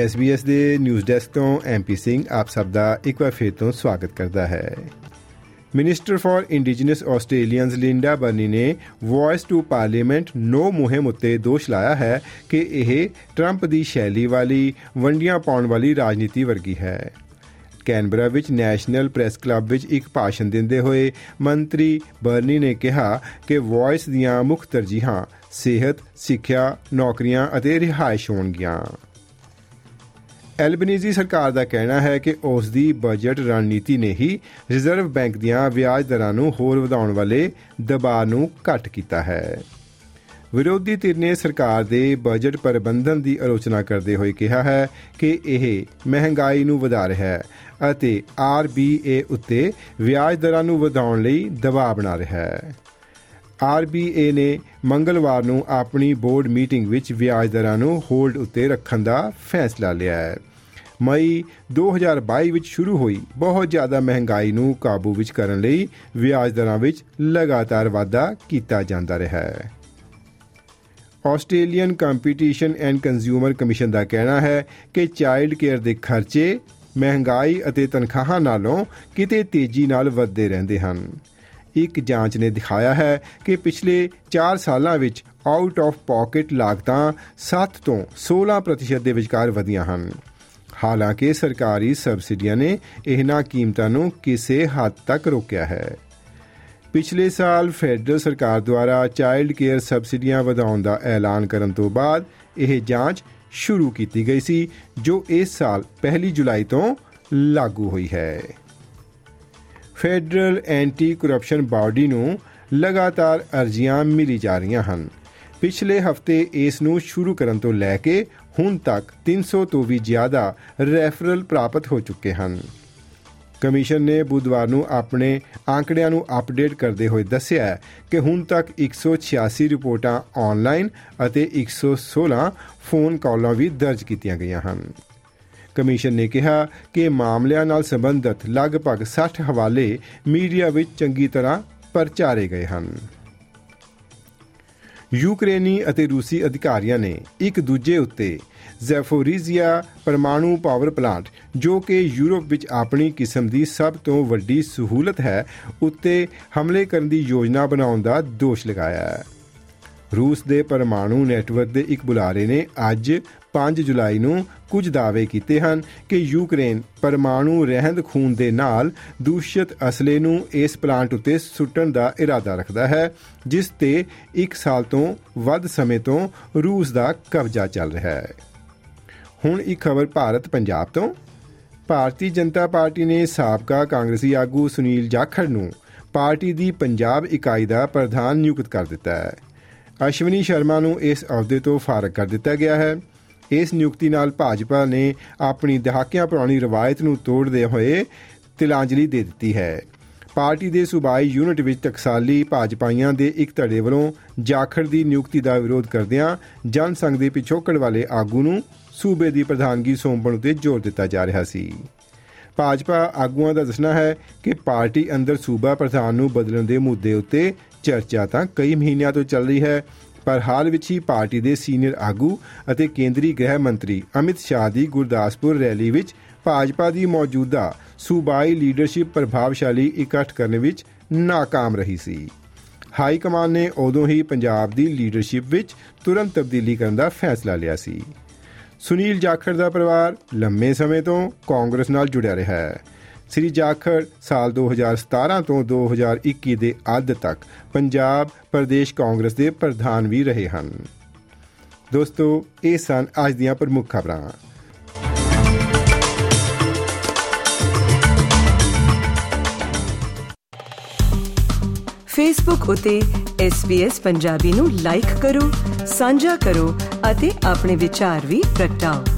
SBS ਦੇ news desk ਤੋਂ MP Singh ਆਪ ਸਭ ਦਾ ਇੱਕ ਵਾਰ ਫੇਰ ਤੋਂ ਸਵਾਗਤ ਕਰਦਾ ਹੈ। Minister for indigenous Australians Linda Burney ਨੇ ਵੌਇਸ ਟੂ ਪਾਰਲੀਮੈਂਟ ਨੋ ਮੁਹਿੰਮ ਉੱਤੇ ਦੋਸ਼ ਲਾਇਆ ਹੈ ਕਿ ਇਹ ਟਰੰਪ ਦੀ ਸ਼ੈਲੀ ਵਾਲੀ ਵੰਡੀਆਂ ਪਾਉਣ ਵਾਲੀ ਰਾਜਨੀਤੀ ਵਰਗੀ ਹੈ। ਕੈਨਬਰਾ ਵਿੱਚ ਨੈਸ਼ਨਲ ਪ੍ਰੈਸ ਕਲੱਬ ਵਿੱਚ ਇੱਕ ਭਾਸ਼ਣ ਦਿੰਦੇ ਹੋਏ ਮੰਤਰੀ ਬਰਨੀ ਨੇ ਕਿਹਾ ਕਿ ਵੌਇਸ ਦੀਆਂ ਮੁੱਖ ਤਰਜੀਹਾਂ ਸਿਹਤ, ਸਿੱਖਿਆ, ਨੌਕਰੀਆਂ ਅਤੇ ਰਿਹਾਇਸ਼ ਹੋਣਗੀਆਂ। ਐਲਬਨੀਜ਼ੀ ਸਰਕਾਰ ਦਾ ਕਹਿਣਾ ਹੈ ਕਿ ਉਸ ਦੀ ਬਜਟ ਰਣਨੀਤੀ ਨੇ ਹੀ ਰਿਜ਼ਰਵ ਬੈਂਕ ਦੀਆਂ ਵਿਆਜ ਦਰਾਂ ਨੂੰ ਹੋਰ ਵਧਾਉਣ ਵਾਲੇ ਦਬਾਅ ਨੂੰ ਘਟ ਕੀਤਾ ਹੈ। ਵਿਰੋਧੀ ਧਿਰ ਨੇ ਸਰਕਾਰ ਦੇ ਬਜਟ ਪ੍ਰਬੰਧਨ ਦੀ ਆਲੋਚਨਾ ਕਰਦੇ ਹੋਏ ਕਿਹਾ ਹੈ ਕਿ ਇਹ ਮਹਿੰਗਾਈ ਨੂੰ ਵਧਾ ਰਿਹਾ ਹੈ ਅਤੇ ਆਰਬੀਏ ਉੱਤੇ ਵਿਆਜ ਦਰਾਂ ਨੂੰ ਵਧਾਉਣ ਲਈ ਦਬਾਅ ਬਣਾ ਰਿਹਾ ਹੈ। ਆਰਬੀਏ ਨੇ ਮੰਗਲਵਾਰ ਨੂੰ ਆਪਣੀ ਬੋਰਡ ਮੀਟਿੰਗ ਵਿੱਚ ਵਿਆਜ ਦਰਾਂ ਨੂੰ ਹੋਲਡ ਉੱਤੇ ਰੱਖਣ ਦਾ ਫੈਸਲਾ ਲਿਆ ਹੈ। ਮਈ 2022 ਵਿੱਚ ਸ਼ੁਰੂ ਹੋਈ ਬਹੁਤ ਜ਼ਿਆਦਾ ਮਹਿੰਗਾਈ ਨੂੰ ਕਾਬੂ ਵਿੱਚ ਕਰਨ ਲਈ ਵਿਆਜ ਦਰਾਂ ਵਿੱਚ ਲਗਾਤਾਰ ਵਾਧਾ ਕੀਤਾ ਜਾਂਦਾ ਰਿਹਾ ਹੈ। Australian competition and consumer commission ਦਾ ਕਹਿਣਾ ਹੈ ਕਿ ਚਾਈਲਡ ਕੇਅਰ ਦੇ ਖਰਚੇ ਮਹਿੰਗਾਈ ਅਤੇ ਤਨਖਾਹਾਂ ਨਾਲੋਂ ਕਿਤੇ ਤੇਜ਼ੀ ਨਾਲ ਵਧਦੇ ਰਹਿੰਦੇ ਹਨ। ਇੱਕ ਜਾਂਚ ਨੇ ਦਿਖਾਇਆ ਹੈ ਕਿ ਪਿਛਲੇ 4 ਸਾਲਾਂ ਵਿੱਚ ਆਊਟ ਆਫ ਪਾਕਟ ਲਾਗਤਾਂ 7 ਤੋਂ 16% ਦੇ ਵਿਚਕਾਰ ਵਧੀਆਂ ਹਨ। ਹਾਲਾਂਕਿ ਸਰਕਾਰੀ ਸਬਸਿਡੀਆਂ ਨੇ ਇਹਨਾਂ ਕੀਮਤਾਂ ਨੂੰ ਕਿਸੇ ਹੱਦ ਤੱਕ ਰੋਕਿਆ ਹੈ। ਪਿਛਲੇ ਸਾਲ ਫੈਡਰਲ ਸਰਕਾਰ ਦੁਆਰਾ ਚਾਈਲਡ ਕੇਅਰ ਸਬਸਿਡੀਆਂ ਵਧਾਉਣ ਦਾ ਐਲਾਨ ਕਰਨ ਤੋਂ ਬਾਅਦ ਇਹ ਜਾਂਚ ਸ਼ੁਰੂ ਕੀਤੀ ਗਈ ਸੀ, ਜੋ ਇਸ ਸਾਲ 1 ਜੁਲਾਈ ਤੋਂ ਲਾਗੂ ਹੋਈ ਹੈ। ਫੈਡਰਲ ਐਂਟੀ ਕਰਪਸ਼ਨ ਬਾਡੀ ਨੂੰ ਲਗਾਤਾਰ ਅਰਜ਼ੀਆਂ ਮਿਲੀ ਜਾ ਰਹੀਆਂ ਹਨ। ਪਿਛਲੇ ਹਫ਼ਤੇ ਇਸ ਨੂੰ ਸ਼ੁਰੂ ਕਰਨ ਤੋਂ ਲੈ ਕੇ ਹੁਣ ਤੱਕ 300 ਤੋਂ ਵੀ ਜ਼ਿਆਦਾ ਰੈਫਰਲ ਪ੍ਰਾਪਤ ਹੋ ਚੁੱਕੇ ਹਨ। ਕਮਿਸ਼ਨ ਨੇ ਬੁੱਧਵਾਰ ਨੂੰ ਆਪਣੇ ਆંકੜਿਆਂ ਨੂੰ ਅਪਡੇਟ ਕਰਦੇ ਹੋਏ ਦੱਸਿਆ ਕਿ ਹੁਣ ਤੱਕ 186 ਰਿਪੋਰਟਾਂ ਆਨਲਾਈਨ ਅਤੇ 116 ਫੋਨ ਕਾਲਾਂ ਵੀ ਦਰਜ ਕੀਤੀਆਂ ਗਈਆਂ ਹਨ। ਕਮਿਸ਼ਨ ਨੇ ਕਿਹਾ ਕਿ ਮਾਮਲਿਆਂ ਨਾਲ ਸੰਬੰਧਿਤ ਲਗਭਗ 60 ਹਵਾਲੇ ਮੀਡੀਆ ਵਿੱਚ ਚੰਗੀ ਤਰ੍ਹਾਂ ਪ੍ਰਚਾਰੇ ਗਏ ਹਨ। ਯੂਕਰੇਨੀ ਅਤੇ ਰੂਸੀ ਅਧਿਕਾਰੀਆਂ ਨੇ ਇੱਕ ਦੂਜੇ ਉੱਤੇ ਜ਼ੈਫੋਰੀਜ਼ੀਆ ਪਰਮਾਣੂ ਪਾਵਰ ਪਲਾਂਟ, ਜੋ ਕਿ ਯੂਰਪ ਵਿੱਚ ਆਪਣੀ ਕਿਸਮ ਦੀ ਸਭ ਤੋਂ ਵੱਡੀ ਸਹੂਲਤ ਹੈ, ਉੱਤੇ ਹਮਲੇ ਕਰਨ ਦੀ ਯੋਜਨਾ ਬਣਾਉਣ ਦਾ ਦੋਸ਼ ਲਗਾਇਆ ਹੈ। ਰੂਸ ਦੇ ਪਰਮਾਣੂ ਨੈਟਵਰਕ ਦੇ ਇੱਕ ਬੁਲਾਰੇ ਨੇ ਅੱਜ 5 ਜੁਲਾਈ ਨੂੰ ਕੁਝ ਦਾਅਵੇ ਕੀਤੇ ਹਨ ਕਿ ਯੂਕਰੇਨ ਪਰਮਾਣੂ ਰਹਿੰਦ ਖੂਨ ਦੇ ਨਾਲ ਦੂਸ਼ਿਤ ਅਸਲੇ ਨੂੰ ਇਸ ਪਲਾਂਟ ਉੱਤੇ ਸੁੱਟਣ ਦਾ ਇਰਾਦਾ ਰੱਖਦਾ ਹੈ, ਜਿਸ ਤੇ 1 ਸਾਲ ਤੋਂ ਵੱਧ ਸਮੇਂ ਤੋਂ ਰੂਸ ਦਾ ਕਬਜ਼ਾ ਚੱਲ ਰਿਹਾ ਹੈ। ਹੁਣ ਇੱਕ ਖਬਰ ਭਾਰਤ ਪੰਜਾਬ ਤੋਂ। ਭਾਰਤੀ ਜਨਤਾ ਪਾਰਟੀ ਨੇ ਸਾਬਕਾ ਕਾਂਗਰਸੀ ਆਗੂ ਸੁਨੀਲ ਜਾਖੜ ਨੂੰ ਪਾਰਟੀ ਦੀ ਪੰਜਾਬ ਇਕਾਈ ਦਾ ਪ੍ਰਧਾਨ ਨਿਯੁਕਤ ਕਰ ਦਿੱਤਾ ਹੈ। ਅਸ਼ਵਨੀ ਸ਼ਰਮਾ ਨੂੰ ਇਸ ਅਹੁਦੇ ਤੋਂ ਫਾਰਗ ਕਰ ਦਿੱਤਾ ਗਿਆ ਹੈ। ਇਸ ਨਿਯੁਕਤੀ ਨਾਲ ਭਾਜਪਾ ਨੇ ਆਪਣੀ ਦਹਾਕਿਆਂ ਪੁਰਾਣੀ ਰਵਾਇਤ ਨੂੰ ਤੋੜਦੇ ਹੋਏ ਤਿਲਾਂਜਲੀ ਦੇ ਦਿੱਤੀ ਹੈ। ਪਾਰਟੀ ਦੇ ਸੂਬਾਈ ਯੂਨਿਟ ਵਿੱਚ ਟਕਸਾਲੀ ਭਾਜਪਾਈਆਂ ਦੇ ਇੱਕ ਧੜੇ ਵੱਲੋਂ ਜਾਖੜ ਦੀ ਨਿਯੁਕਤੀ ਦਾ ਵਿਰੋਧ ਕਰਦਿਆਂ ਜਨ ਸੰਘ ਦੇ ਪਿਛੋਕੜ ਵਾਲੇ ਆਗੂ ਨੂੰ ਸੂਬੇ ਦੀ ਪ੍ਰਧਾਨਗੀ ਸੌਂਪਣ ਉਤੇ ਜ਼ੋਰ ਦਿੱਤਾ ਜਾ ਰਿਹਾ ਸੀ। ਭਾਜਪਾ ਆਗੂਆਂ ਦਾ ਦੱਸਣਾ ਹੈ ਕਿ ਪਾਰਟੀ ਅੰਦਰ ਸੂਬਾ ਪ੍ਰਧਾਨ ਨੂੰ ਬਦਲਣ ਦੇ ਮੁੱਦੇ ਉੱਤੇ ਚਰਚਾ ਤਾਂ ਕਈ ਮਹੀਨਿਆਂ ਤੋਂ ਚੱਲ ਰਹੀ ਹੈ, ਪਰ ਹਾਲ ਵਿੱਚ ਹੀ ਪਾਰਟੀ ਦੇ ਸੀਨੀਅਰ ਆਗੂ ਅਤੇ ਕੇਂਦਰੀ ਗ੍ਰਹਿ ਮੰਤਰੀ ਅਮਿਤ ਸ਼ਾਹ ਦੀ ਗੁਰਦਾਸਪੁਰ ਰੈਲੀ ਵਿੱਚ ਭਾਜਪਾ ਦੀ ਮੌਜੂਦਾ ਸੂਬਾਈ ਲੀਡਰਸ਼ਿਪ ਪ੍ਰਭਾਵਸ਼ਾਲੀ ਇਕੱਠ ਕਰਨ ਵਿੱਚ ناکਾਮ ਰਹੀ ਸੀ। ਹਾਈ ਕਮਾਨ ਨੇ ਉਦੋਂ ਹੀ ਪੰਜਾਬ ਦੀ ਲੀਡਰਸ਼ਿਪ ਵਿੱਚ ਤੁਰੰਤ ਤਬਦੀਲੀ ਕਰਨ ਦਾ ਫੈਸਲਾ ਲਿਆ ਸੀ। ਸੁਨੀਲ ਜਾਖੜ ਦਾ ਪਰਿਵਾਰ ਲੰਮੇ ਸਮੇਂ ਤੋਂ ਕਾਂਗਰਸ ਨਾਲ ਜੁੜਿਆ ਰਿਹਾ ਹੈ। ਸ੍ਰੀ ਜਾਖੜ ਸਾਲ 2017 ਤੋਂ 2021 ਦੇ ਅੱਧ ਤੱਕ ਪੰਜਾਬ ਪ੍ਰਦੇਸ਼ ਕਾਂਗਰਸ ਦੇ ਪ੍ਰਧਾਨ ਵੀ ਰਹੇ ਹਨ। ਦੋਸਤੋ, ਇਹ ਸਨ ਅੱਜ ਦੀਆਂ ਪ੍ਰਮੁੱਖ ਖਬਰਾਂ। ਫੇਸਬੁੱਕ ਉਤੇ SBS ਪੰਜਾਬੀ ਨੂੰ ਲਾਈਕ ਕਰੋ, ਸਾਂਝਾ ਕਰੋ ਅਤੇ ਆਪਣੇ ਵਿਚਾਰ ਵੀ ਪ੍ਰਗਟਾਓ।